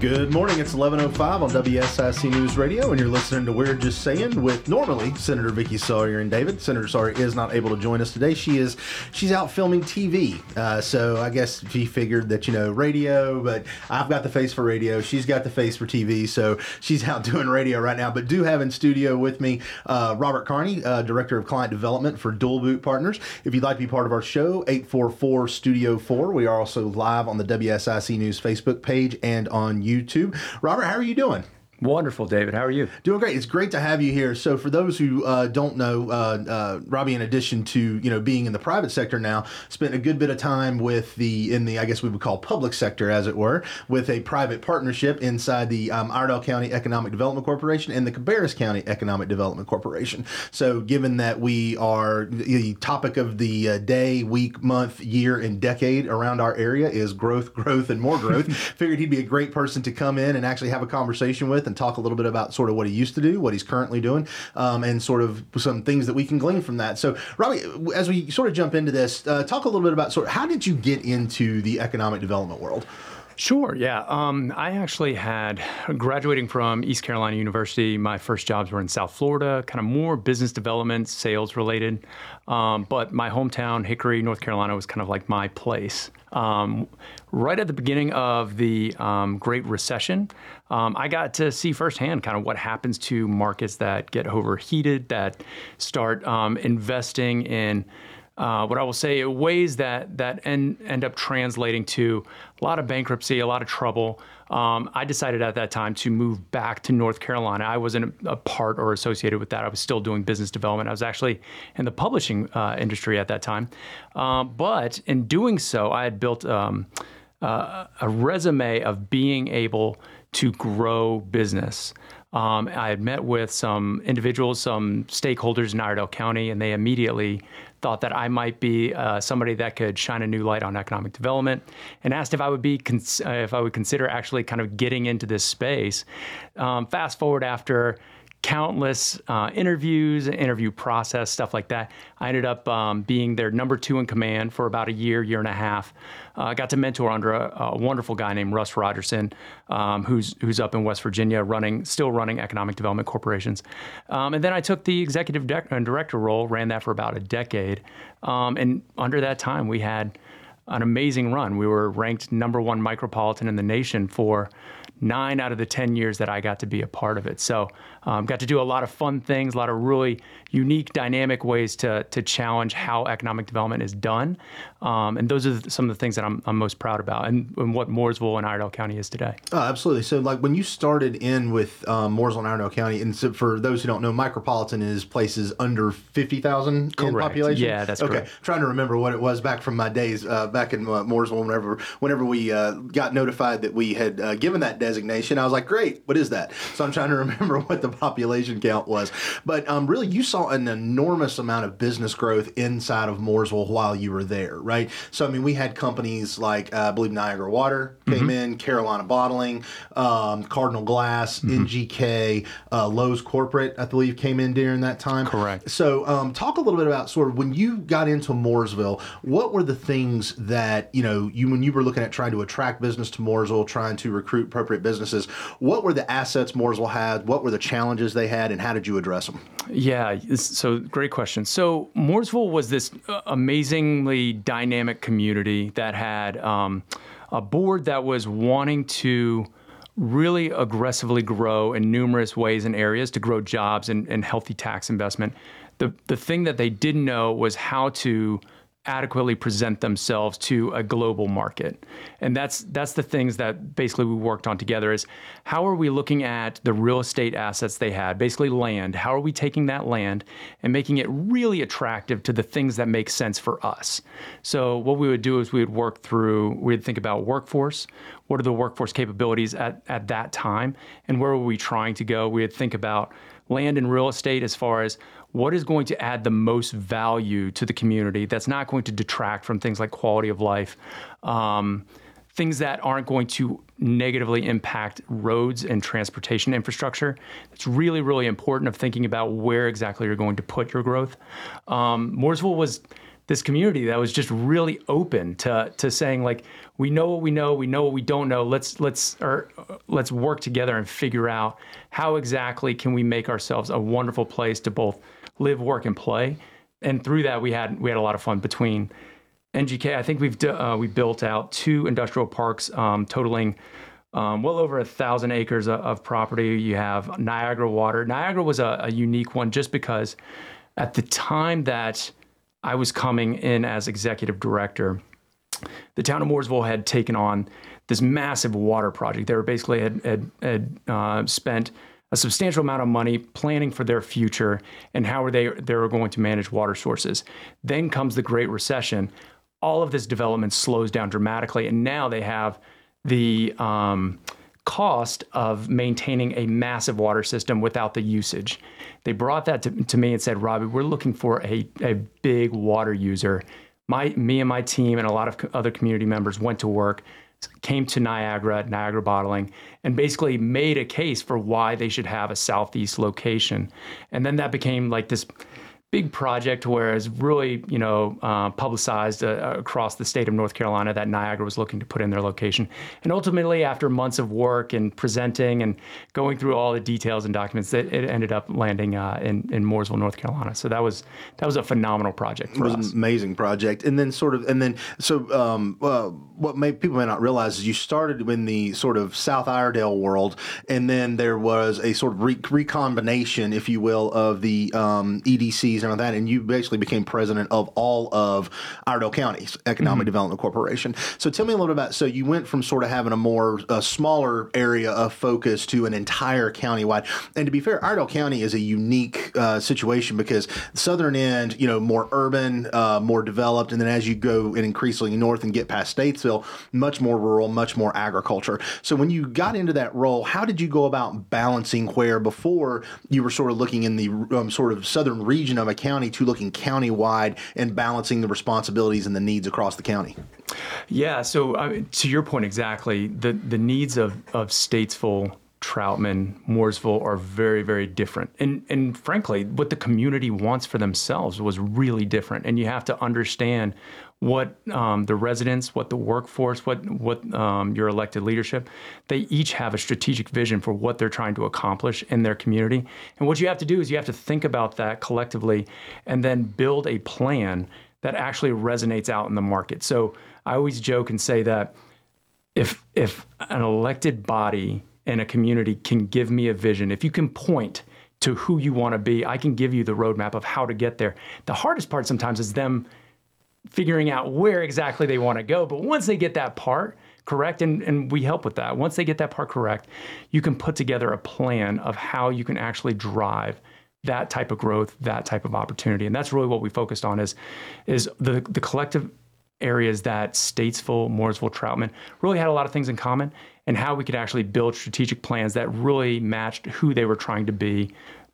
Good morning. It's 11:05 on WSIC News Radio, and you're listening to We're Just Saying with normally Senator Vickie Sawyer and David. Senator Sawyer is not able to join us today. She is she's out filming TV, uh, so I guess she figured that you know radio, but I've got the face for radio. She's got the face for TV, so she's out doing radio right now. But do have in studio with me uh, Robert Carney, uh, Director of Client Development for Dualboot Partners. If you'd like to be part of our show, 844 Studio 4. We are also live on the WSIC News Facebook page and on YouTube. YouTube. Robert, how are you doing? Wonderful, David. How are you? Doing great. It's great to have you here. So, for those who uh, don't know, uh, uh, Robbie, in addition to you know being in the private sector now, spent a good bit of time with the in the I guess we would call public sector, as it were, with a private partnership inside the um, Iredell County Economic Development Corporation and the Cabarrus County Economic Development Corporation. So, given that we are the topic of the uh, day, week, month, year, and decade around our area is growth, growth, and more growth, figured he'd be a great person to come in and actually have a conversation with and talk a little bit about sort of what he used to do, what he's currently doing, um, and sort of some things that we can glean from that. So, Robbie, as we sort of jump into this, uh, talk a little bit about sort of how did you get into the economic development world? Sure, yeah. Um, I actually had graduating from East Carolina University. My first jobs were in South Florida, kind of more business development, sales related. Um, but my hometown, Hickory, North Carolina, was kind of like my place. Um, right at the beginning of the um, Great Recession, um, I got to see firsthand kind of what happens to markets that get overheated, that start um, investing in uh, what I will say ways that that end, end up translating to a lot of bankruptcy, a lot of trouble. Um, I decided at that time to move back to North Carolina. I wasn't a, part or associated with that. I was still doing business development. I was actually in the publishing uh, industry at that time. Um, but in doing so, I had built um, uh, a resume of being able to grow business. Um, I had met with some individuals, some stakeholders in Iredell County, and they immediately thought that I might be uh, somebody that could shine a new light on economic development, and asked if I would be cons- uh, if I would consider actually kind of getting into this space. Um, fast forward after countless uh, interviews, interview process, stuff like that. I ended up um, being their number two in command for about a year, year and a half. Uh, I uh, got to mentor under a, a, wonderful guy named Russ Rogerson, um, who's who's up in West Virginia, running still running economic development corporations. Um, and then I took the executive de- director role, ran that for about a decade, um, and under that time we had an amazing run. We were ranked number one micropolitan in the nation for nine out of the 10 years that I got to be a part of it. So, um, got to do a lot of fun things, a lot of really unique, dynamic ways to, to challenge how economic development is done. Um, and those are some of the things that I'm, I'm most proud about and, and, what Mooresville and Iredell County is today. Oh, absolutely. So, like when you started in with um, Mooresville and Iredell County, and so for those who don't know, micropolitan is places under 50,000 in population? Yeah, that's okay. correct. Trying to remember what it was back from my days uh, back in uh, Mooresville, whenever, whenever we uh, got notified that we had uh, given that designation, I was like, great, what is that? So, I'm trying to remember what the population count was. But um, really, you saw an enormous amount of business growth inside of Mooresville while you were there, right? So, I mean, we had companies like, uh, I believe Niagara Water came mm-hmm. in, Carolina Bottling, um, Cardinal Glass, mm-hmm. NGK, uh, Lowe's Corporate, I believe, came in during that time. Correct. So, um, talk a little bit about sort of when you got into Mooresville, what were the things that, you know, you when you were looking at trying to attract business to Mooresville, trying to recruit appropriate businesses, what were the assets Mooresville had? What were the challenges they had, and how did you address them? Yeah, so great question. So Mooresville was this uh, amazingly dynamic community that had um, a board that was wanting to really aggressively grow in numerous ways and areas to grow jobs and, and healthy tax investment. The the thing that they didn't know was how to adequately present themselves to a global market. And that's that's the things that basically we worked on together is how are we looking at the real estate assets they had, basically land, how are we taking that land and making it really attractive to the things that make sense for us. So what we would do is we would work through we'd think about workforce, what are the workforce capabilities at, at that time and where were we trying to go? We'd think about land and real estate as far as what is going to add the most value to the community that's not going to detract from things like quality of life, um, things that aren't going to negatively impact roads and transportation infrastructure. It's really, really important of thinking about where exactly you're going to put your growth. Um, Mooresville was this community that was just really open to to saying like we know what we know, we know what we don't know. Let's let's or let's work together and figure out how exactly can we make ourselves a wonderful place to both live, work, and play. And through that, we had we had a lot of fun between NGK. I think we've uh, we built out two industrial parks um, totaling. Um, well over a thousand acres of, of, property. You have Niagara Water. Niagara was a, a unique one just because at the time that I was coming in as executive director. The town of Mooresville had taken on this massive water project. They were basically had, had, had uh, spent a substantial amount of money planning for their future and how are they they were going to manage water sources. Then comes the Great Recession. All of this development slows down dramatically, and now they have the um, cost of maintaining a massive water system without the usage. They brought that to, to me and said, Robbie, we're looking for a, a big water user. My, me and my team and a lot of other community members went to work, came to Niagara, Niagara Bottling, and basically made a case for why they should have a southeast location. And then that became like this big project where it's really you know uh, publicized uh, across the state of North Carolina that Niagara was looking to put in their location. And ultimately, after months of work and presenting and going through all the details and documents, it, it ended up landing uh, in in Mooresville, North Carolina. So that was that was a phenomenal project. it was us. an amazing project. And then sort of and then so um, what may, people may not realize is you started in the sort of South Iredell world, and then there was a sort of re- recombination, if you will, of the um, EDCs and all that, and you basically became president of all of Iredell County's Economic mm-hmm. Development Corporation. So tell me a little bit about. So you went from sort of having a more a smaller area of focus to an entire countywide. And to be fair, Iredell County is a unique uh, situation because the southern end, you know, more urban, uh, more developed, and then as you go and increasingly north and get past Statesville, much more rural, much more agriculture. So when you got into that role, how did you go about balancing where before you were sort of looking in the um, sort of southern region of a county to looking county-wide and balancing the responsibilities and the needs across the county? Yeah, so uh, to your point exactly, the the needs of of Statesville Troutman, Mooresville are very, very different. And and frankly, what the community wants for themselves was really different. And you have to understand what um, the residents, what the workforce, what what um, your elected leadership, they each have a strategic vision for what they're trying to accomplish in their community. And what you have to do is you have to think about that collectively, and then build a plan that actually resonates out in the market. So I always joke and say that if if an elected body in a community can give me a vision, if you can point to who you want to be, I can give you the roadmap of how to get there. The hardest part sometimes is them figuring out where exactly they want to go. But once they get that part correct, and, and we help with that, once they get that part correct, you can put together a plan of how you can actually drive that type of growth, that type of opportunity. And that's really what we focused on is, is the, the collective areas that Statesville, Mooresville, Troutman really had a lot of things in common and how we could actually build strategic plans that really matched who they were trying to be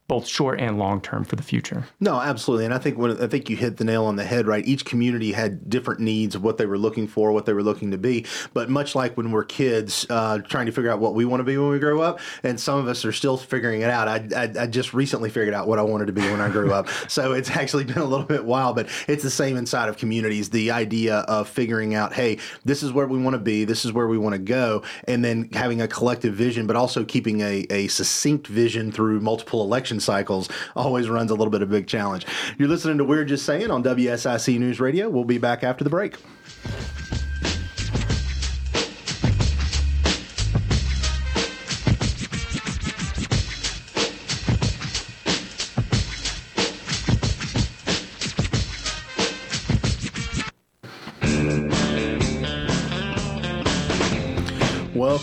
both short and long term for the future. No, absolutely, and I think when I think you hit the nail on the head. Right, each community had different needs of what they were looking for, what they were looking to be. But much like when we're kids, uh, trying to figure out what we want to be when we grow up, and some of us are still figuring it out. I, I, I just recently figured out what I wanted to be when I grew up, so it's actually been a little bit while. But it's the same inside of communities. The idea of figuring out, hey, this is where we want to be, this is where we want to go, and then having a collective vision, but also keeping a, a succinct vision through multiple elections election cycles always runs a little bit of a big challenge. You're listening to We're Just Saying on WSIC News Radio. We'll be back after the break.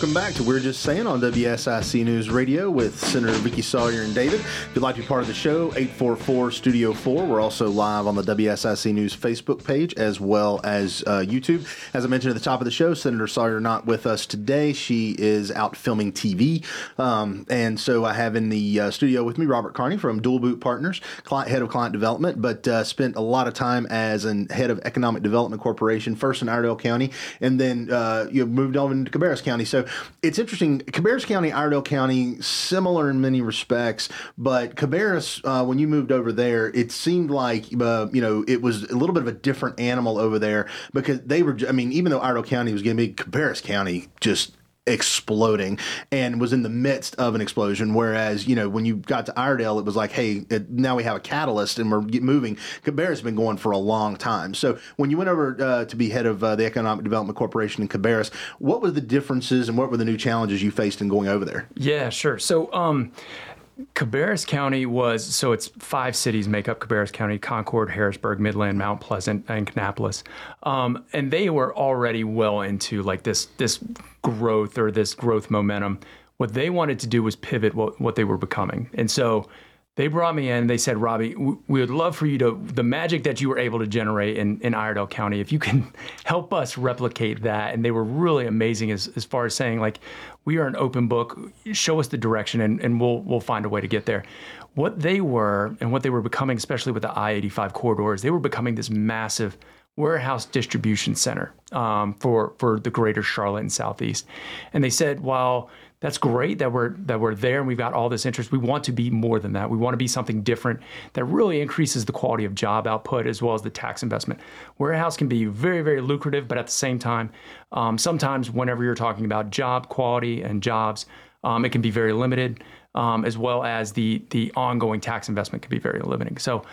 Welcome back to We're Just Saying on WSIC News Radio with Senator Vickie Sawyer and David. If you'd like to be part of the show, 844 Studio 4. We're also live on the WSIC News Facebook page as well as uh, YouTube. As I mentioned at the top of the show, Senator Sawyer not with us today. She is out filming TV. Um, and so I have in the uh, studio with me Robert Carney from Dualboot Partners, client, head of client development, but uh, spent a lot of time as an head of Economic Development Corporation, first in Iredell County, and then uh, you moved on into Cabarrus County. So it's interesting. Cabarrus County, Iredell County, similar in many respects, but Cabarrus, uh, when you moved over there, it seemed like uh, you know it was a little bit of a different animal over there because they were. I mean, even though Iredell County was getting big, Cabarrus County just exploding and was in the midst of an explosion. Whereas, you know, when you got to Iredell, it was like, hey, it, now we have a catalyst and we're moving. Cabarrus has been going for a long time. So when you went over uh, to be head of uh, the Economic Development Corporation in Cabarrus, what were the differences and what were the new challenges you faced in going over there? Yeah, sure. So, um, Cabarrus County was so it's five cities make up Cabarrus County: Concord, Harrisburg, Midland, Mount Pleasant, and Kannapolis. Um, and they were already well into like this this growth or this growth momentum. What they wanted to do was pivot what what they were becoming, and so they brought me in. They said, Robbie, we would love for you to, the magic that you were able to generate in, in Iredell County, if you can help us replicate that. And they were really amazing as, as far as saying, like, we are an open book, show us the direction and, and we'll, we'll find a way to get there. What they were and what they were becoming, especially with the I 85 corridors, they were becoming this massive warehouse distribution center um, for, for the greater Charlotte and Southeast. And they said, while that's great that we're that we're there and we've got all this interest. We want to be more than that. We want to be something different that really increases the quality of job output as well as the tax investment. Warehouse can be very very lucrative, but at the same time, um, sometimes whenever you're talking about job quality and jobs, um, it can be very limited, um, as well as the the ongoing tax investment can be very limiting. So.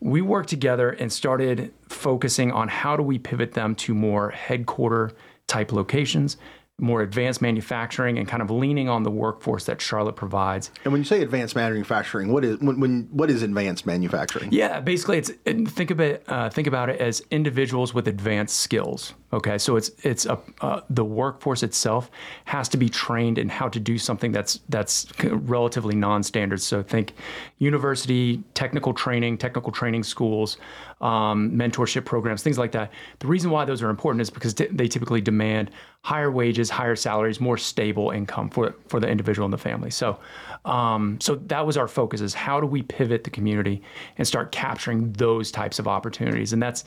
We worked together and started focusing on how do we pivot them to more headquarter type locations more advanced manufacturing and kind of leaning on the workforce that Charlotte provides. And when you say advanced manufacturing, what is when, when what is advanced manufacturing? Yeah, basically, it's think of it uh, think about it as individuals with advanced skills. Okay, so it's it's a uh, the workforce itself has to be trained in how to do something that's that's relatively non-standard. So think university technical training, technical training schools, um, mentorship programs, things like that. The reason why those are important is because t- they typically demand higher wages, higher salaries, more stable income for for the individual and the family. So, um, so that was our focus: is how do we pivot the community and start capturing those types of opportunities? And that's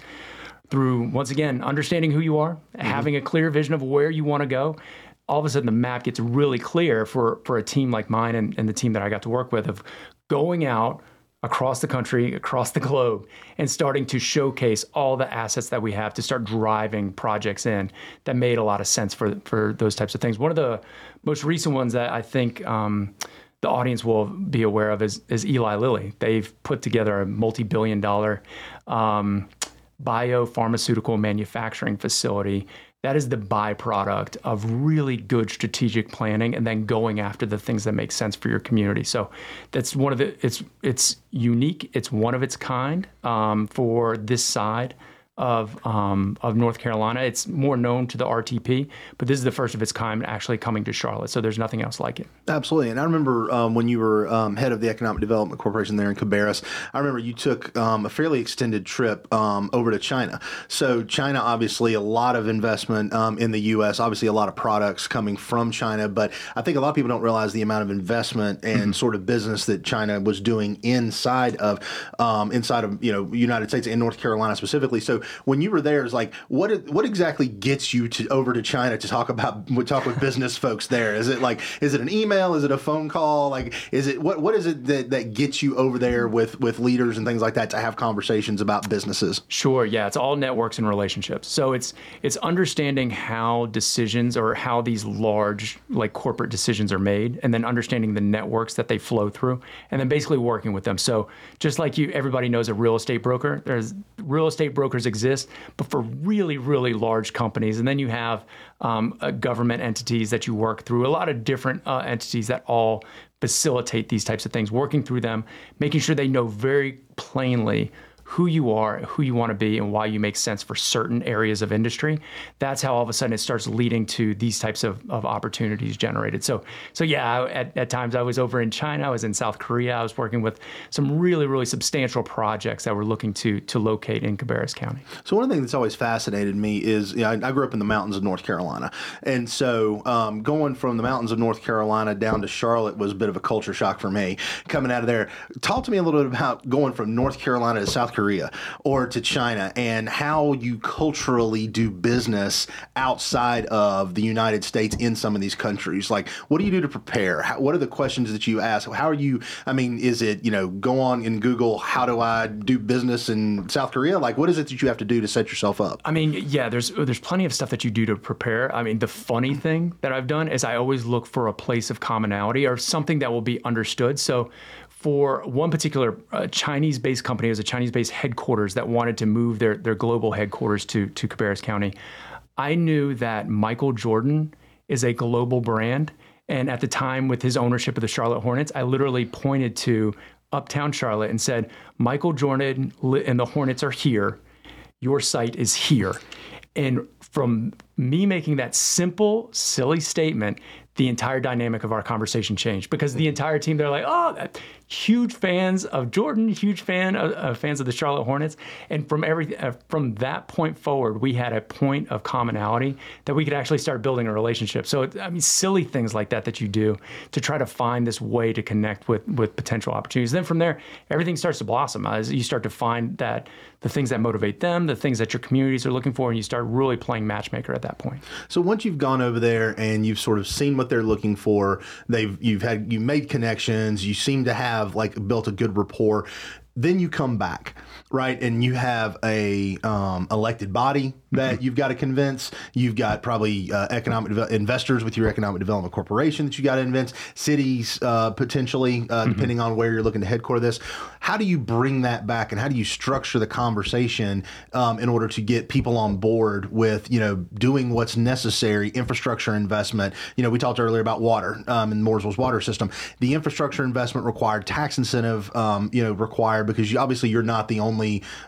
through once again understanding who you are, mm-hmm. having a clear vision of where you want to go. All of a sudden, the map gets really clear for for a team like mine and, and the team that I got to work with of going out across the country, across the globe, and starting to showcase all the assets that we have to start driving projects in that made a lot of sense for for those types of things. One of the most recent ones that I think um, the audience will be aware of is, is Eli Lilly. They've put together a multi-billion-dollar um, biopharmaceutical manufacturing facility that is the byproduct of really good strategic planning and then going after the things that make sense for your community. So that's one of the it's it's unique. It's one of its kind um, for this side of um, of North Carolina. It's more known to the RTP, but this is the first of its kind actually coming to Charlotte. So there's nothing else like it. Absolutely. And I remember um, when you were um, head of the Economic Development Corporation there in Cabarrus, I remember you took um, a fairly extended trip um, over to China. So China, obviously, a lot of investment um, in the U.S. Obviously, a lot of products coming from China, but I think a lot of people don't realize the amount of investment and mm-hmm. sort of business that China was doing inside of inside of you know United States and North Carolina specifically. So when you were there, is like what what exactly gets you to over to China to talk about talk with business folks there? Is it like is it an email? Is it a phone call? Like is it what what is it that, that gets you over there with with leaders and things like that to have conversations about businesses? Sure, yeah, it's all networks and relationships. So it's it's understanding how decisions or how these large like corporate decisions are made, and then understanding the networks that they flow through, and then basically working with them. So just like you, everybody knows a real estate broker. There's real estate brokers exist, but for really, really large companies. And then you have um, uh, government entities that you work through, a lot of different uh, entities that all facilitate these types of things, working through them, making sure they know very plainly who you are, who you want to be, and why you make sense for certain areas of industry. That's how all of a sudden it starts leading to these types of, of opportunities generated. So, so yeah, at, at times I was over in China, I was in South Korea, I was working with some really, really substantial projects that were looking to to locate in Cabarrus County. So one of the things that's always fascinated me is, you know, I, I grew up in the mountains of North Carolina, and so um, going from the mountains of North Carolina down to Charlotte was a bit of a culture shock for me coming out of there. Talk to me a little bit about going from North Carolina to South Korea or to China and how you culturally do business outside of the United States in some of these countries. Like, what do you do to prepare? How, what are the questions that you ask? How are you? I mean, is it you know go on and Google how do I do business in South Korea? Like, what is it that you have to do to set yourself up? I mean, yeah, there's there's plenty of stuff that you do to prepare. I mean, the funny thing that I've done is I always look for a place of commonality or something that will be understood. So for one particular uh, Chinese-based company, it was a Chinese-based headquarters that wanted to move their their global headquarters to to Cabarrus County. I knew that Michael Jordan is a global brand, and at the time with his ownership of the Charlotte Hornets, I literally pointed to Uptown Charlotte and said, "Michael Jordan and the Hornets are here. Your site is here." And from me making that simple, silly statement, the entire dynamic of our conversation changed because the entire team they're like, oh, huge fans of Jordan, huge fan of, uh, fans of the Charlotte Hornets, and from every uh, from that point forward, we had a point of commonality that we could actually start building a relationship. So it, I mean, silly things like that that you do to try to find this way to connect with with potential opportunities. Then from there, everything starts to blossom as you start to find that the things that motivate them, the things that your communities are looking for, and you start really playing matchmaker at that point. So once you've gone over there and you've sort of seen what they're looking for, they've you've had you made connections, you seem to have like built a good rapport then you come back right? And you have a um, elected body that mm-hmm. you've got to convince. You've got probably uh, economic de- investors with your economic development corporation that you got to convince. Cities uh, potentially uh, mm-hmm. depending on where you're looking to headquarter this. How do you bring that back and how do you structure the conversation um, in order to get people on board with you know doing what's necessary? Infrastructure investment. You know we talked earlier about water um, and mooresville's water system. The infrastructure investment required tax incentive um, you know required because you, obviously you're not the only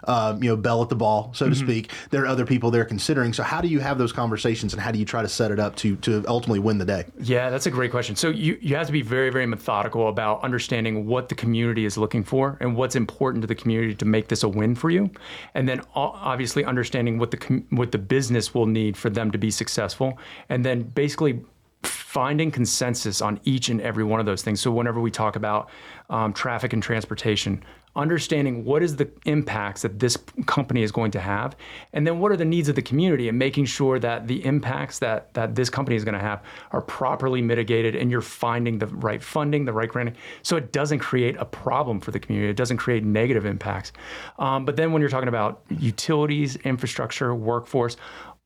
uh, you know bell at the ball, so mm-hmm. to speak. There are other people they're considering. So how do you have those conversations, and how do you try to set it up to to ultimately win the day? Yeah, that's a great question. So you you have to be very very methodical about understanding what the community is looking for and what's important to the community to make this a win for you, and then obviously understanding what the what the business will need for them to be successful, and then basically finding consensus on each and every one of those things. So whenever we talk about um, traffic and transportation, understanding what is the impacts that this company is going to have and then what are the needs of the community and making sure that the impacts that that this company is going to have are properly mitigated and you're finding the right funding the right granting. So it doesn't create a problem for the community. It doesn't create negative impacts. Um, but then when you're talking about utilities infrastructure workforce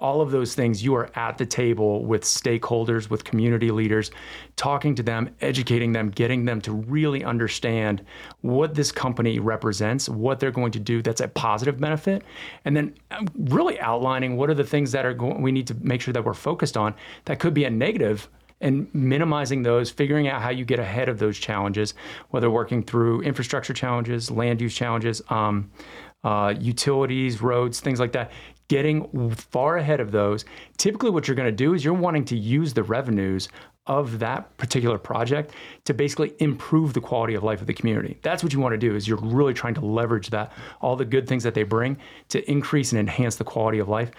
all of those things, you are at the table with stakeholders, with community leaders, talking to them, educating them, getting them to really understand what this company represents, what they're going to do that's a positive benefit, and then um, really outlining what are the things that are we need to make sure that we're focused on that could be a negative and minimizing those, figuring out how you get ahead of those challenges, whether working through infrastructure challenges, land use challenges, um, uh, utilities, roads, things like that getting far ahead of those. Typically, what you're going to do is you're wanting to use the revenues of that particular project to basically improve the quality of life of the community. That's what you want to do is you're really trying to leverage that all the good things that they bring to increase and enhance the quality of life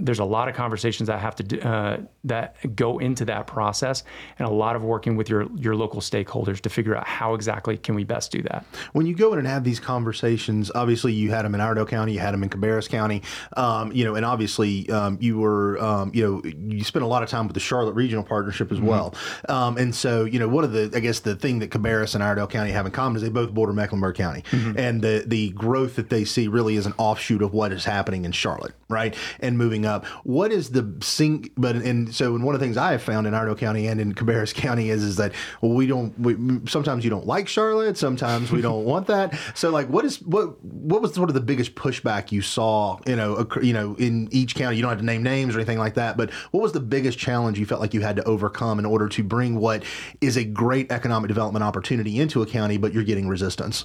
there's a lot of conversations that have to do, uh, that go into that process, and a lot of working with your your local stakeholders to figure out how exactly can we best do that. When you go in and have these conversations, obviously you had them in Iredell County, you had them in Cabarrus County, um, you know, and obviously um, you were, um, you know, you spent a lot of time with the Charlotte Regional Partnership as mm-hmm. well, um, and so you know, one of the, I guess, the thing that Cabarrus and Iredell County have in common is they both border Mecklenburg County, mm-hmm. and the the growth that they see really is an offshoot of what is happening in Charlotte, right, and moving up. What is the sync? But and so, and one of the things I have found in Iredell County and in Cabarrus County is is that well, we don't. We, sometimes you don't like Charlotte. Sometimes we don't want that. So, like, what is what what was sort of the biggest pushback you saw? You know, you know, in each county. You don't have to name names or anything like that. But what was the biggest challenge you felt like you had to overcome in order to bring what is a great economic development opportunity into a county, but you're getting resistance?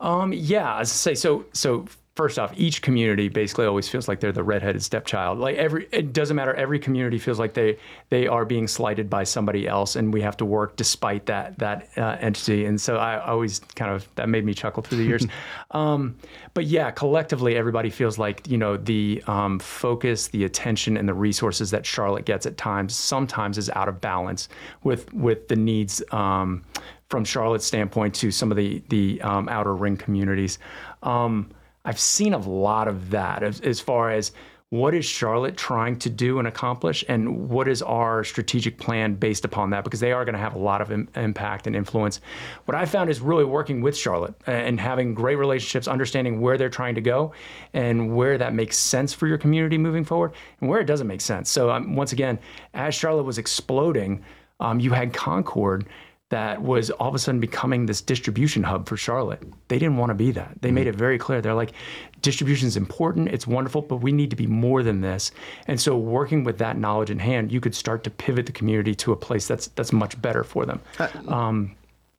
Um, yeah, as I say, so so first off, each community basically always feels like they're the redheaded stepchild. Like every, it doesn't matter. Every community feels like they they are being slighted by somebody else, and we have to work despite that that uh, entity. And so I always kind of that made me chuckle through the years. um, but yeah, collectively, everybody feels like you know the um, focus, the attention, and the resources that Charlotte gets at times sometimes is out of balance with with the needs. Um, from Charlotte's standpoint to some of the the um, outer ring communities. Um, I've seen a lot of that as, as far as what is Charlotte trying to do and accomplish, and what is our strategic plan based upon that? Because they are going to have a lot of Im- impact and influence. What I found is really working with Charlotte and having great relationships, understanding where they're trying to go, and where that makes sense for your community moving forward, and where it doesn't make sense. So um, once again, as Charlotte was exploding, um, you had Concord that was all of a sudden becoming this distribution hub for Charlotte. They didn't want to be that. They made it very clear. They're like, distribution is important, it's wonderful, but we need to be more than this. And so, working with that knowledge in hand, you could start to pivot the community to a place that's that's much better for them. Uh, um,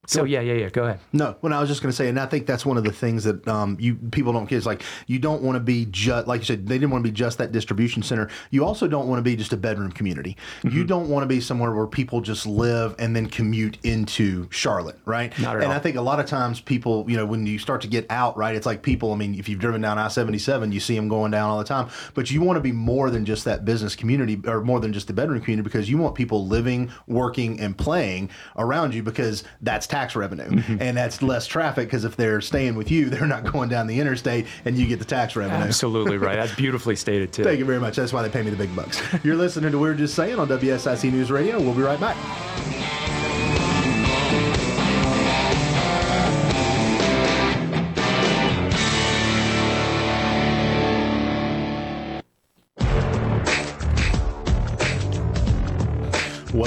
so yeah, yeah, yeah. Go ahead. No, when I was just going to say, and I think that's one of the things that um, you people don't get is like you don't want to be just like you said they didn't want to be just that distribution center. You also don't want to be just a bedroom community. Mm-hmm. You don't want to be somewhere where people just live and then commute into Charlotte, right? Not at and all. I think a lot of times people, you know, when you start to get out, right, it's like people. I mean, if you've driven down I seventy seven, you see them going down all the time. But you want to be more than just that business community, or more than just the bedroom community, because you want people living, working, and playing around you because that's tax revenue. Mm-hmm and that's less traffic because if they're staying with you, they're not going down the interstate, and you get the tax revenue. Absolutely right. That's beautifully stated too. Thank you very much. That's why they pay me the big bucks. You're listening to We're Just Saying on WSIC News Radio. We'll be right back.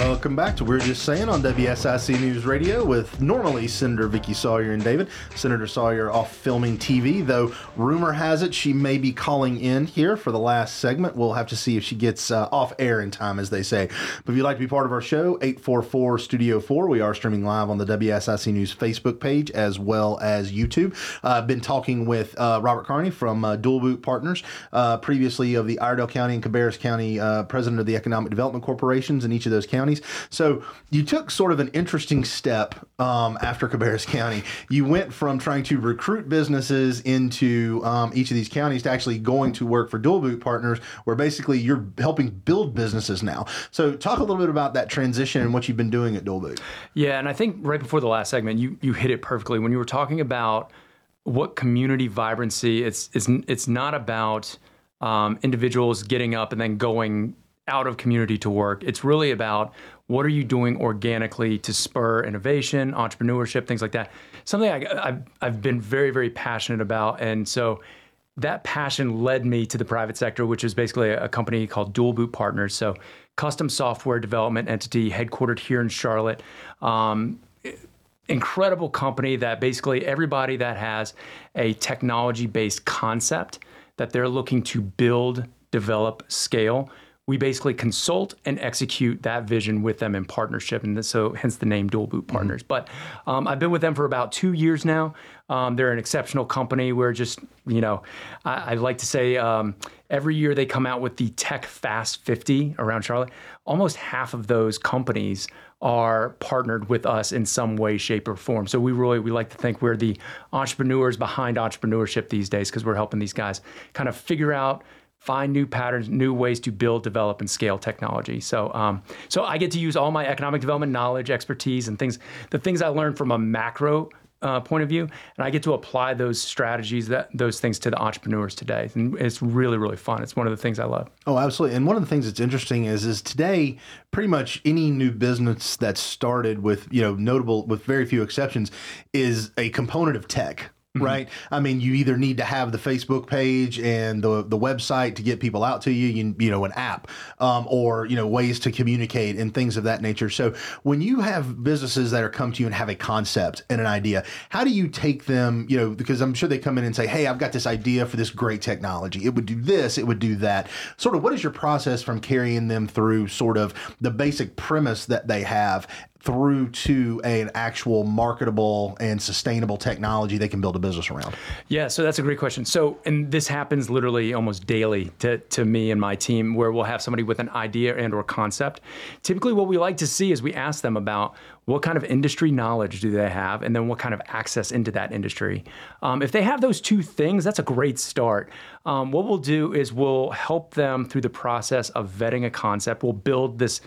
Welcome back to We're Just Saying on WSIC News Radio with normally Senator Vickie Sawyer and David. Senator Sawyer off filming TV, though rumor has it she may be calling in here for the last segment. We'll have to see if she gets uh, off air in time, as they say. But if you'd like to be part of our show, 844 Studio 4, we are streaming live on the WSIC News Facebook page as well as YouTube. Uh, I've been talking with uh, Robert Carney from uh, Dualboot Partners, uh, previously of the Iredell County and Cabarrus County president of the Economic Development Corporations in each of those counties. So you took sort of an interesting step um, after Cabarrus County. You went from trying to recruit businesses into um, each of these counties to actually going to work for Dualboot Partners, where basically you're helping build businesses now. So talk a little bit about that transition and what you've been doing at Dualboot. Yeah, and I think right before the last segment, you you hit it perfectly when you were talking about what community vibrancy. It's it's it's not about um, individuals getting up and then going out of community to work. It's really about what are you doing organically to spur innovation, entrepreneurship, things like that. Something I, have I've been very, very passionate about. And so that passion led me to the private sector, which is basically a, company called Dualboot Partners. So, custom software development entity headquartered here in Charlotte. Um, incredible company that basically everybody that has a technology based concept that they're looking to build, develop, scale we basically consult and execute that vision with them in partnership, and so hence the name Dualboot mm-hmm. Partners. Mm-hmm. But um, I've been with them for about two years now. Um, they're an exceptional company. We're just, you know, I, I like to say um, every year they come out with the Tech Fast 50 around Charlotte. Almost half of those companies are partnered with us in some way, shape, or form. So we really we like to think we're the entrepreneurs behind entrepreneurship these days because we're helping these guys kind of figure out find new patterns, new ways to build, develop, and scale technology. So, um, so I get to use all my economic development knowledge, expertise, and things, the things I learned from a macro uh, point of view, and I get to apply those strategies, that those things to the entrepreneurs today, and it's really, really fun. It's one of the things I love. Oh, absolutely. And one of the things that's interesting is, is today, pretty much any new business that started with, you know, notable with very few exceptions, is a component of tech Mm-hmm. right? I mean, you either need to have the Facebook page and the the website to get people out to you, you, you know, an app, um, or you know, ways to communicate and things of that nature. So when you have businesses that are come to you and have a concept and an idea, how do you take them? You know, because I'm sure they come in and say, "Hey, I've got this idea for this great technology. It would do this. It would do that." Sort of, what is your process from carrying them through sort of the basic premise that they have through to an actual marketable and sustainable technology they can build a business around? Yeah, so that's a great question. So, and this happens literally almost daily to, to me and my team, where we'll have somebody with an idea and or concept. Typically, what we like to see is we ask them about what kind of industry knowledge do they have, and then what kind of access into that industry. Um, if they have those two things, that's a great start. Um, what we'll do is we'll help them through the process of vetting a concept. We'll build this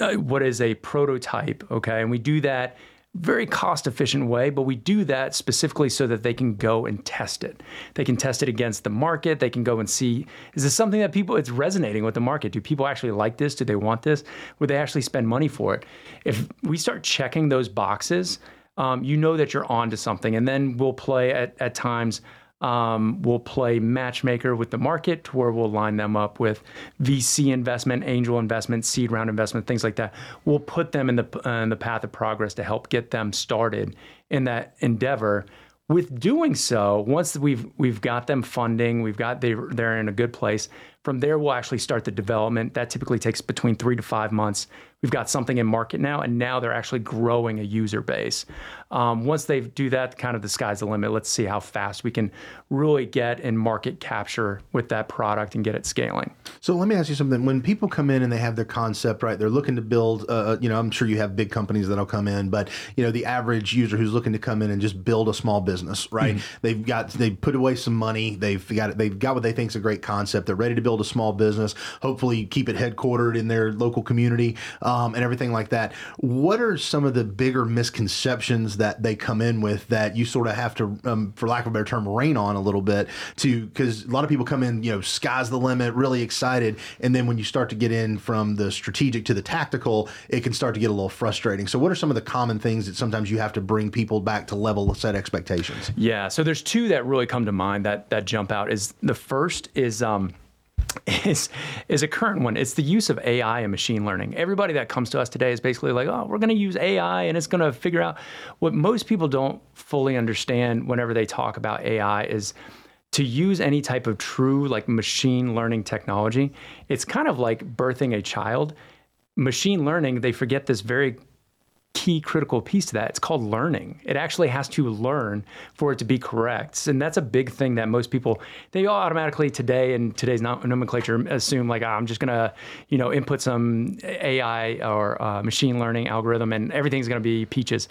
what is a prototype, okay? And we do that very cost efficient way, but we do that specifically so that they can go and test it. They can test it against the market. They can go and see is this something that people it's resonating with the market? Do people actually like this? Do they want this? Would they actually spend money for it? If we start checking those boxes, um, you know that you're on to something. And then we'll play at, at times um, we'll play matchmaker with the market, to where we'll line them up with VC investment, angel investment, seed round investment, things like that. We'll put them in the uh, in the path of progress to help get them started in that endeavor. With doing so, once we've we've got them funding, we've got they they're in a good place. From there, we'll actually start the development. That typically takes between three to five months we've got something in market now, and now they're actually growing a user base. Um, once they do that, kind of the sky's the limit. Let's see how fast we can really get in market capture with that product and get it scaling. So let me ask you something. When people come in and they have their concept, right? They're looking to build. Uh, uh, you know, I'm sure you have big companies that'll come in, but you know, the average user who's looking to come in and just build a small business, right? Mm-hmm. They've got they put away some money. They've got they've got what they think is a great concept. They're ready to build a small business. Hopefully, keep it headquartered in their local community um, and everything like that. What are some of the bigger misconceptions that they come in with that you sort of have to, um, for lack of a better term, rain on a little bit to because a lot of people come in, you know, sky's the limit, really excited, and then when you start to get in from the strategic to the tactical, it can start to get a little frustrating. So, what are some of the common things that sometimes you have to bring people back to level set expectations? Yeah, so there's two that really come to mind that that jump out. Is the first is um, is is a current one. It's the use of AI and machine learning. Everybody that comes to us today is basically like, oh, we're going to use AI and it's going to figure out what most people don't fully understand whenever they talk about AI is to use any type of true like machine learning technology. It's kind of like birthing a child. Machine learning, they forget this very key critical piece to that. It's called learning. It actually has to learn for it to be correct. And that's a big thing that most people, they all automatically today in today's nomenclature assume like, oh, I'm just going to, you know, input some AI or uh, machine learning algorithm and everything's going to be peaches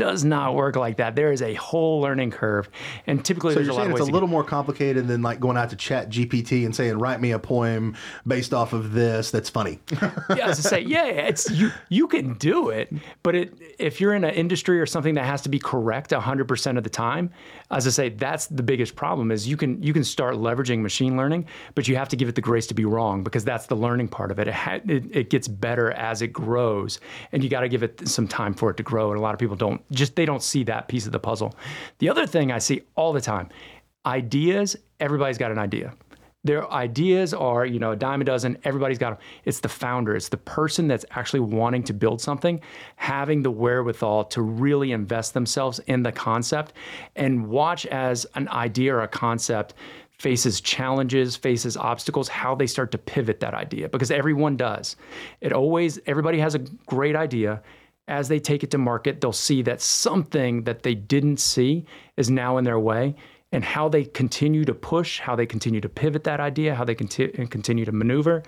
does not work like that. There is a whole learning curve, and typically, so you're saying it's a little more complicated than like going out to ChatGPT and saying, "Write me a poem based off of this." That's funny. yeah, as I say, yeah, it's you. You can do it, but it if you're in an industry or something that has to be correct 100 percent of the time, as I say, that's the biggest problem. Is you can you can start leveraging machine learning, but you have to give it the grace to be wrong because that's the learning part of it. It, ha- it, it gets better as it grows, and you got to give it some time for it to grow. And a lot of people don't just they don't see that piece of the puzzle. The other thing I see all the time, ideas, everybody's got an idea. Their ideas are, you know, a dime a dozen, everybody's got them. It's the founder, it's the person that's actually wanting to build something, having the wherewithal to really invest themselves in the concept and watch as an idea or a concept faces challenges, faces obstacles, how they start to pivot that idea because everyone does. It always everybody has a great idea as they take it to market, they'll see that something that they didn't see is now in their way. And how they continue to push, how they continue to pivot that idea, how they conti- continue to maneuver,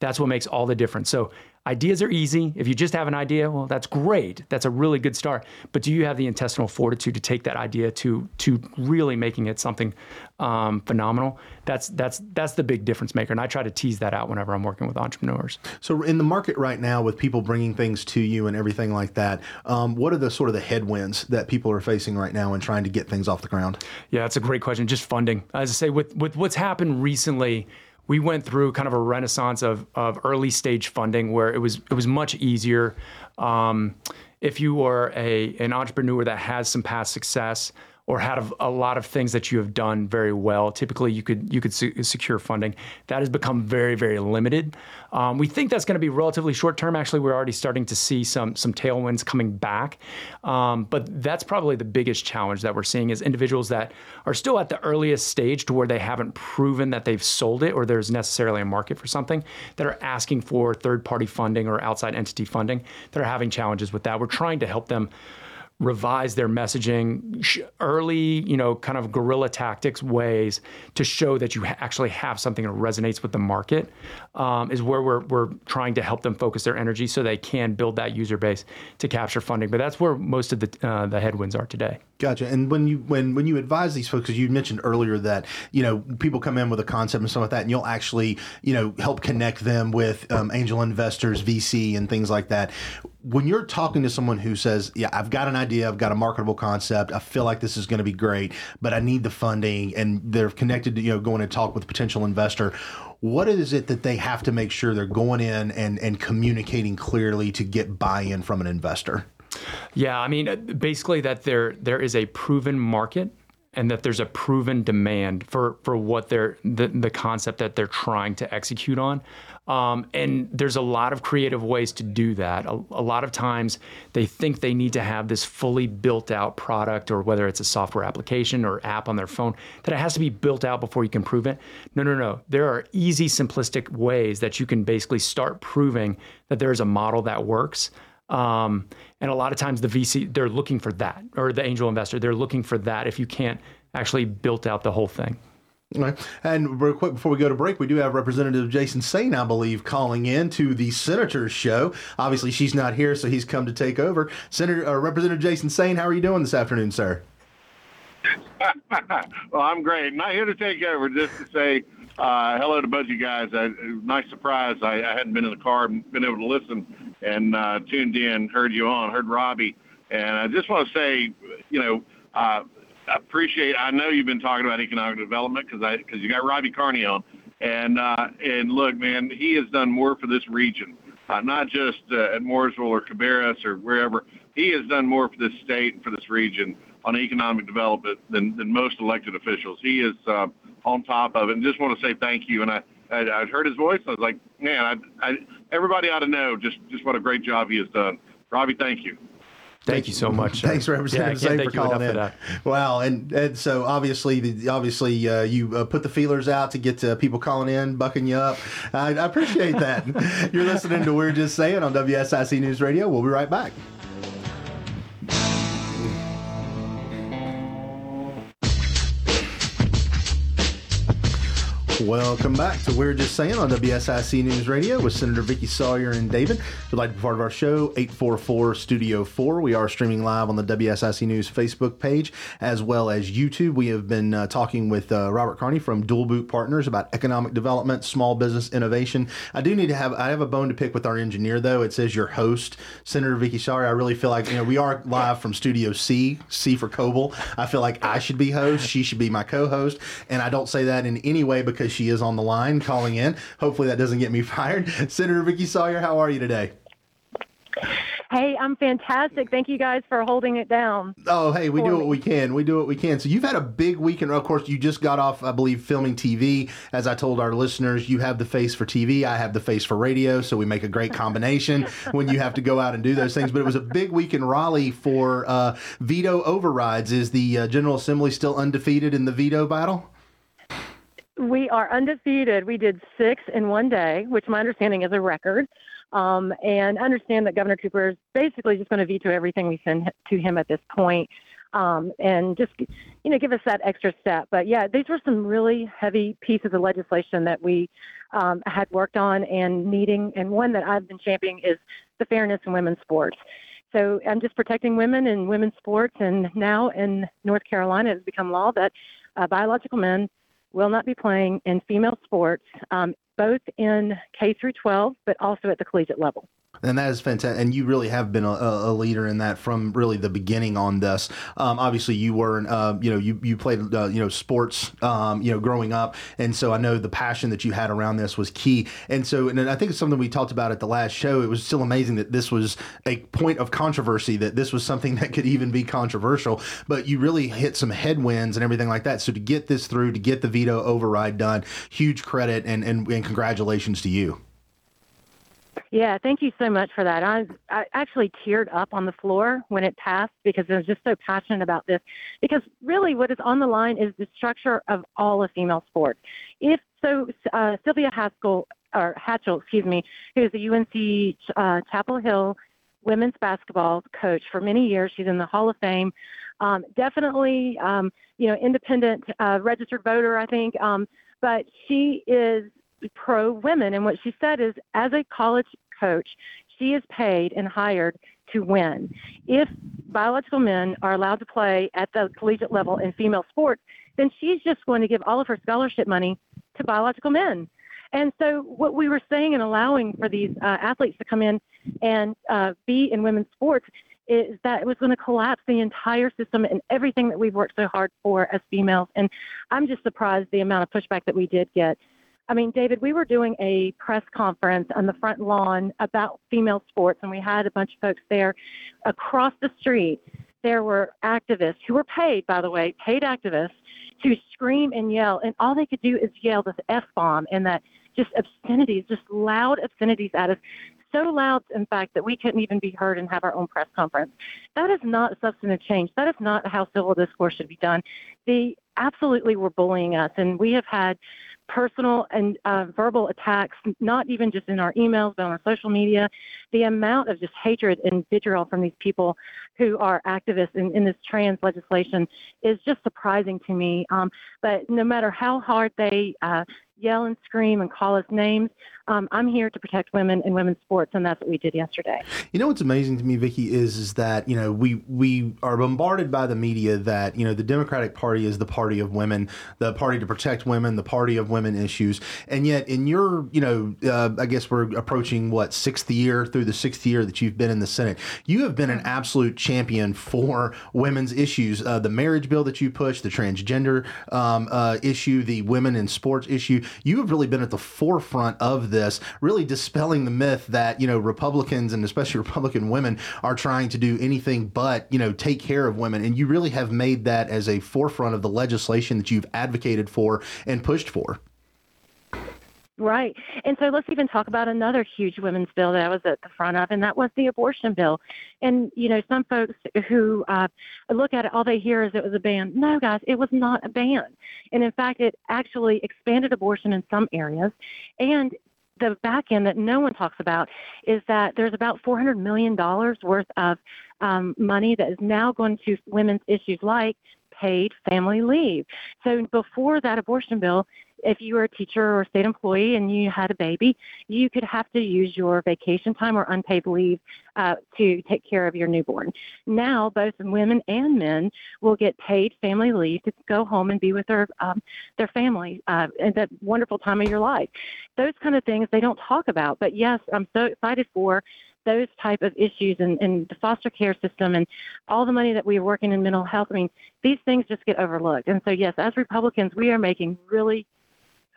that's what makes all the difference. So Ideas are easy. If you just have an idea, well, that's great. That's a really good start. But do you have the intestinal fortitude to take that idea to to really making it something um, phenomenal? That's that's that's the big difference maker. And I try to tease that out whenever I'm working with entrepreneurs. So in the market right now, with people bringing things to you and everything like that, um, what are the sort of the headwinds that people are facing right now in trying to get things off the ground? Yeah, that's a great question. Just funding. As I say, with with what's happened recently we went through kind of a renaissance of, of early stage funding where it was it was much easier. Um, if you are a an entrepreneur that has some past success, or had a, lot of things that you have done very well. Typically, you could you could se- secure funding. That has become very very limited. Um, we think that's going to be relatively short term. Actually, we're already starting to see some some tailwinds coming back. Um, but that's probably the biggest challenge that we're seeing is individuals that are still at the earliest stage to where they haven't proven that they've sold it or there's necessarily a market for something that are asking for third party funding or outside entity funding that are having challenges with that. We're trying to help them revise their messaging early you know kind of guerrilla tactics ways to show that you actually have something that resonates with the market um, is where we're, we're trying to help them focus their energy so they can build that user base to capture funding. But that's where most of the uh, the headwinds are today. Gotcha. And when you when when you advise these folks, you mentioned earlier that you know people come in with a concept and stuff like that, and you'll actually you know help connect them with um, angel investors, VC, and things like that when you're talking to someone who says, "Yeah, I've got an idea, I've got a marketable concept, I feel like this is going to be great, but I need the funding," and they're connected to you know going to talk with a potential investor. What is it that they have to make sure they're going in and and communicating clearly to get buy-in from an investor? Yeah, I mean, basically that there there is a proven market and that there's a proven demand for for what they're the, the concept that they're trying to execute on. Um, and there's a lot of creative ways to do that. A, a, lot of times they think they need to have this fully built out product or whether it's a software application or app on their phone that it has to be built out before you can prove it. No no no. There are easy simplistic ways that you can basically start proving that there's a model that works um, and a lot of times the VC they're looking for that, or the angel investor they're looking for that. If you can't actually built out the whole thing. Right. And real quick before we go to break, we do have Representative Jason Saine, I believe, calling in to the Senator's show. Obviously, she's not here, so he's come to take over. Senator uh, Representative Jason Saine, how are you doing this afternoon, sir? well, I'm great. Not here to take over, just to say uh, hello to both you guys. Uh, nice surprise. I, I, hadn't been in the car, been able to listen, and uh, tuned in, heard you on, heard Robbie, and I just want to say, you know, uh, I appreciate. I know you've been talking about economic development because because you got Robbie Carney on, and uh, and look, man, he has done more for this region, uh, not just uh, at Mooresville or Cabarrus or wherever. He has done more for this state and for this region on economic development than than most elected officials. He is uh, on top of it, and just want to say thank you. And I. I, I'd heard his voice. I was like, man, I, I, everybody ought to know just, just what a great job he has done. Robbie, thank you. Thank you so much. Thanks, Representative yeah, for calling in. Wow, and, and so obviously, obviously, uh, you uh, put the feelers out to get uh, people calling in, bucking you up. I, I appreciate that. You're listening to We're Just Saying on WSIC News Radio. We'll be right back. Welcome back to We're Just Saying on WSIC News Radio with Senator Vickie Sawyer and David. If you'd like to be part of our show, 844 Studio 4. We are streaming live on the WSIC News Facebook page as well as YouTube. We have been uh, talking with uh, Robert Carney from Dualboot Partners about economic development, small business innovation. I do need to have I have a bone to pick with our engineer though. It says your host, Senator Vickie Sawyer. I really feel like you know we are live from Studio C, C for Coble. I feel like I should be host, she should be my co-host, and I don't say that in any way because because she is on the line calling in. Hopefully that doesn't get me fired. Senator Vickie Sawyer, how are you today? Hey, I'm fantastic. Thank you guys for holding it down. Oh, hey, we do what we can. We do what we can. So you've had a big week, and Of course, you just got off, I believe, filming TV. As I told our listeners, you have the face for TV. I have the face for radio. So we make a great combination when you have to go out and do those things. But it was a big week in Raleigh for uh, veto overrides. Is the uh, General Assembly still undefeated in the veto battle? We are undefeated. We did six in one day, which my understanding is a record. Um, and understand that Governor Cooper is basically just going to veto everything we send to him at this point, um, and just you know give us that extra step. But yeah, these were some really heavy pieces of legislation that we um, had worked on and needing. And one that I've been championing is the fairness in women's sports. So I'm just protecting women and women's sports, and now in North Carolina, it's become law that uh, biological men will not be playing in female sports, um, both in K through 12, but also at the collegiate level. And that is fantastic. And you really have been a, a, leader in that from really the beginning on this. Um, obviously, you were, uh, you know, you, you played, uh, you know, sports, um, you know, growing up. And so I know the passion that you had around this was key. And so, and I think it's something we talked about at the last show. It was still amazing that this was a point of controversy, that this was something that could even be controversial. But you really hit some headwinds and everything like that. So to get this through, to get the veto override done, huge credit and, and, and congratulations to you. Yeah, thank you so much for that. I, I actually teared up on the floor when it passed because I was just so passionate about this. Because really, what is on the line is the structure of all of female sports. If so, uh, Sylvia Haskell or Hatchell, excuse me, who's a UNC uh, Chapel Hill women's basketball coach for many years. She's in the Hall of Fame. Um, definitely, um, you know, independent uh, registered voter, I think. Um, but she is pro women. And what she said is, as a college coach, she is paid and hired to win. If biological men are allowed to play at the collegiate level in female sports, then she's just going to give all of her scholarship money to biological men. And so, what we were saying and allowing for these uh, athletes to come in and uh, be in women's sports is that it was going to collapse the entire system and everything that we've worked so hard for as females. And I'm just surprised the amount of pushback that we did get. I mean, David, we were doing a press conference on the front lawn about female sports, and we had a bunch of folks there. Across the street, there were activists who were paid, by the way, paid activists to scream and yell, and all they could do is yell this F bomb and that just obscenities, just loud obscenities at us. So loud, in fact, that we couldn't even be heard and have our own press conference. That is not substantive change. That is not how civil discourse should be done. They absolutely were bullying us, and we have had personal and uh, verbal attacks, not even just in our emails, but on our social media. The amount of just hatred and vitriol from these people who are activists in, in this trans legislation is just surprising to me. Um, but no matter how hard they uh, yell and scream and call us names. Um, I'm here to protect women and women's sports, and that's what we did yesterday. You know what's amazing to me, Vickie, is is that you know we we are bombarded by the media that you know the Democratic Party is the party of women, the party to protect women, the party of women issues, and yet in your you know uh, I guess we're approaching what sixth year through the sixth year that you've been in the Senate, you have been an absolute champion for women's issues. Uh, the marriage bill that you pushed, the transgender um, uh, issue, the women in sports issue you have really been at the forefront of this, really dispelling the myth that, you know, Republicans and especially Republican women are trying to do anything but, you know, take care of women. And you really have made that as a forefront of the legislation that you've advocated for and pushed for. Right. And so let's even talk about another huge women's bill that I was at the front of, and that was the abortion bill. And, you know, some folks who uh, look at it, all they hear is it was a ban. No, guys, it was not a ban. And in fact, it actually expanded abortion in some areas. And the back end that no one talks about is that there's about $400 million worth of um, money that is now going to women's issues like paid family leave. So before that abortion bill, if you were a teacher or a state employee and you had a baby, you could have to use your vacation time or unpaid leave uh, to take care of your newborn. Now, both women and men will get paid family leave to go home and be with their um, their family uh, in that wonderful time of your life. Those kind of things they don't talk about. But yes, I'm so excited for those type of issues and, and the foster care system and all the money that we are working in mental health. I mean, these things just get overlooked. And so, yes, as Republicans, we are making really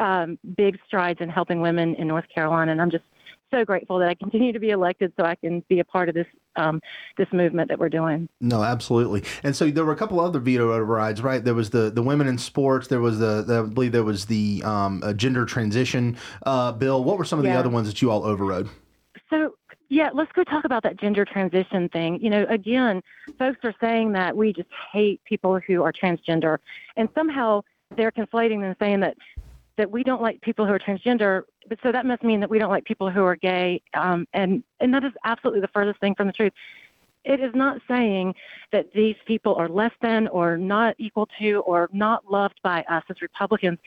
um, big strides in helping women in North Carolina, and I'm just so grateful that I continue to be elected so I can be a part of this um, this movement that we're doing. No, absolutely. And so there were a couple other veto overrides, right? There was the the women in sports. There was the, the I believe there was the um, gender transition uh, bill. What were some of yeah. the other ones that you all overrode? So yeah, let's go talk about that gender transition thing. You know, again, folks are saying that we just hate people who are transgender, and somehow they're conflating and saying that that we don't like people who are transgender, but so that must mean that we don't like people who are gay, um, and and that is absolutely the furthest thing from the truth. It is not saying that these people are less than or not equal to or not loved by us as Republicans.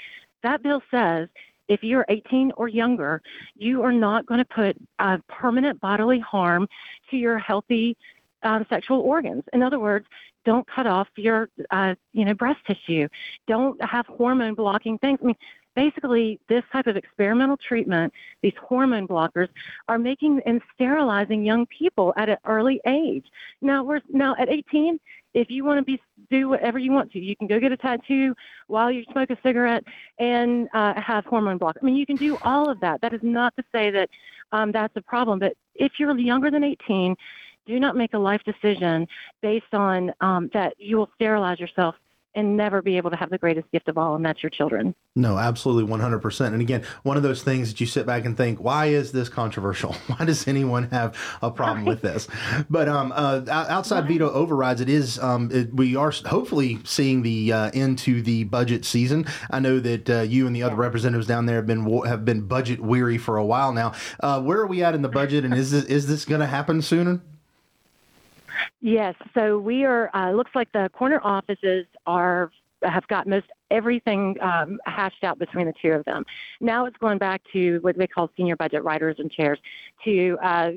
That bill says if you're 18 or younger, you are not going to put a permanent bodily harm to your healthy um, sexual organs. In other words, don't cut off your, uh, you know, breast tissue. Don't have hormone blocking things. I mean, basically this type of experimental treatment, these hormone blockers, are making and sterilizing young people at an early age. Now we're now at 18. If you want to be do whatever you want to, you can go get a tattoo while you smoke a cigarette and uh, have hormone block. I mean, you can do all of that. That is not to say that um, that's a problem, but if you're younger than 18, do not make a life decision based on um, that you will sterilize yourself and never be able to have the greatest gift of all, and that's your children. No, absolutely, 100%. And again, one of those things that you sit back and think, why is this controversial? Why does anyone have a problem right. with this? But um, uh, outside right. veto overrides, it is, um, it, we are hopefully seeing the uh, end to the budget season. I know that uh, you and the other yeah. representatives down there have been have been budget weary for a while now. Uh, where are we at in the budget, and is this, is this going to happen sooner? Yes. So we are. Uh, looks like the corner offices are have got most everything um, hashed out between the two of them. Now it's going back to what they call senior budget writers and chairs to uh,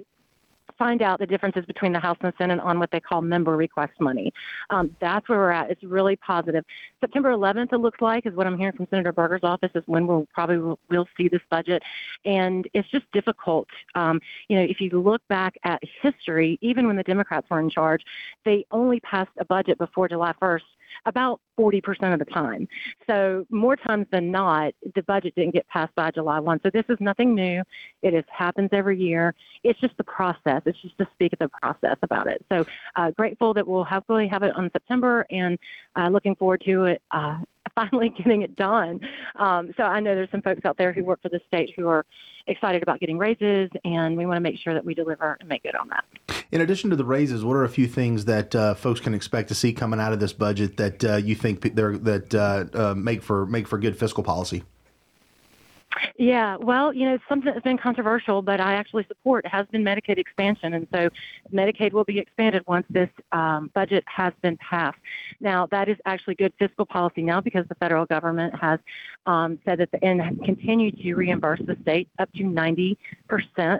find out the differences between the House and the Senate on what they call member request money. Um, that's where we're at. It's really positive. September 11th, it looks like, is what I'm hearing from Senator Berger's office, is when we'll probably will, we'll see this budget. And it's just difficult. Um, you know, if you look back at history, even when the Democrats were in charge, they only passed a budget before July 1st about 40% of the time. So more times than not, the budget didn't get passed by July 1. So this is nothing new. It is, happens every year. It's just the process. It's just to speak of the process about it. So uh, grateful that we'll hopefully have it on September and uh, looking forward to it. Uh, finally getting it done. Um, so I know there's some folks out there who work for the state who are excited about getting raises, and we want to make sure that we deliver and make good on that. In addition to the raises, what are a few things that uh, folks can expect to see coming out of this budget that uh, you think that uh, uh, make for make for good fiscal policy? Yeah, well, you know, something that's been controversial, but I actually support has been Medicaid expansion, and so Medicaid will be expanded once this um, budget has been passed. Now, that is actually good fiscal policy now because the federal government has um, said that the, and continue to reimburse the state up to 90%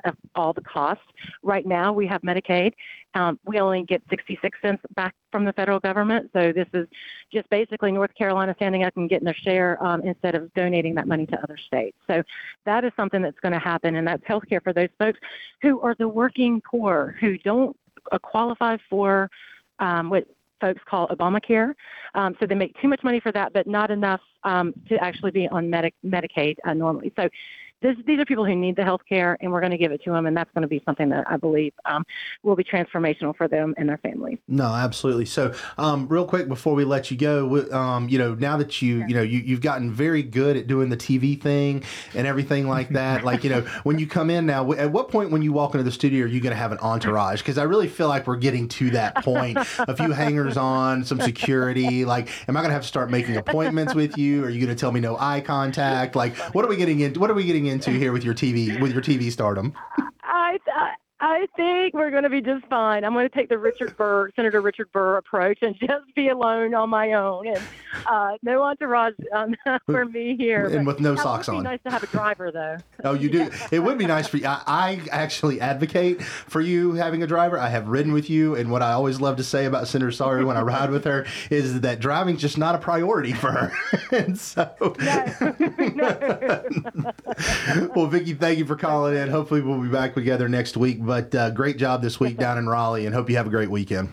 of all the costs. Right now, we have Medicaid. Um, we only get 66 cents back from the federal government, so this is just basically North Carolina standing up and getting their share um, instead of donating that money to other states. So that is something that's going to happen, and that's health care for those folks who are the working poor who don't uh, qualify for um, what folks call Obamacare. Um, so they make too much money for that, but not enough um, to actually be on Medi- Medicaid uh, normally. So this, these are people who need the health care, and we're going to give it to them, and that's going to be something that I believe um, will be transformational for them and their families. No, absolutely. So, um, real quick before we let you go, um, you know, now that you, you know, you, you've gotten very good at doing the TV thing and everything like that. like, you know, when you come in now, at what point when you walk into the studio are you going to have an entourage? Because I really feel like we're getting to that point. a few hangers on, some security. Like, am I going to have to start making appointments with you? Are you going to tell me no eye contact? Like, what are we getting into? What are we getting into here with your TV with your TV stardom? I, uh, I think we're going to be just fine. I'm going to take the Richard Burr, Senator Richard Burr approach, and just be alone on my own, and uh, no entourage um, for me here. And with no socks on. It would be nice to have a driver, though. oh, you do. It would be nice for you. I, I, actually advocate for you having a driver. I have ridden with you, and what I always love to say about Senator Sawyer when I ride with her is that driving's just not a priority for her. and so, no. no. well, Vickie, thank you for calling in. Hopefully, we'll be back together next week. But uh, great job this week down in Raleigh, and hope you have a great weekend.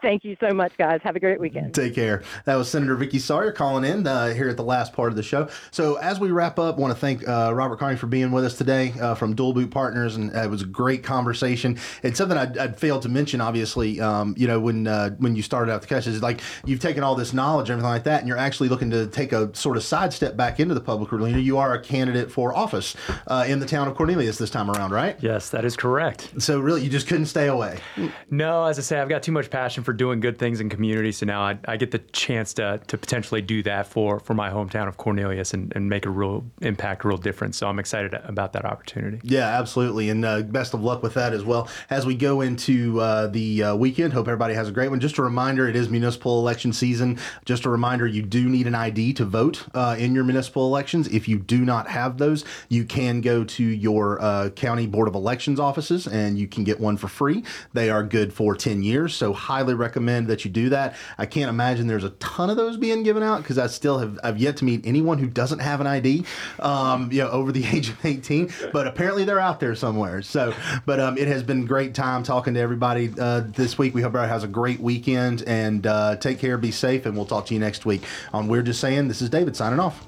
Thank you so much, guys. Have a great weekend. Take care. That was Senator Vickie Sawyer calling in uh, here at the last part of the show. So as we wrap up, I want to thank uh, Robert Carney for being with us today uh, from Dualboot Partners, and uh, it was a great conversation. It's something I'd, I'd failed to mention, obviously. Um, you know, when uh, when you started out the catch, is like you've taken all this knowledge and everything like that, and you're actually looking to take a sort of sidestep back into the public arena. You are a candidate for office uh, in the town of Cornelius this time around, right? Yes, that is correct. So really, you just couldn't stay away. No, as I say, I've got too much passion for doing good things in community. So now I, I, get the chance to, to potentially do that for, for my hometown of Cornelius and, and make a real impact, a real difference. So I'm excited about that opportunity. Yeah, absolutely. And uh, best of luck with that as well. As we go into uh, the uh, weekend, hope everybody has a great one. Just a reminder, it is municipal election season. Just a reminder, you do need an ID to vote uh, in your municipal elections. If you do not have those, you can go to your uh, county board of elections offices and you can get one for free. They are good for 10 years. So highly recommend that you do that. I can't imagine there's a ton of those being given out because I still have I've yet to meet anyone who doesn't have an ID, um, you know, over the age of 18. But apparently they're out there somewhere. So, but um, it has been great time talking to everybody uh, this week. We hope everybody has a great weekend and uh, take care, be safe, and we'll talk to you next week on We're Just Saying. This is David signing off.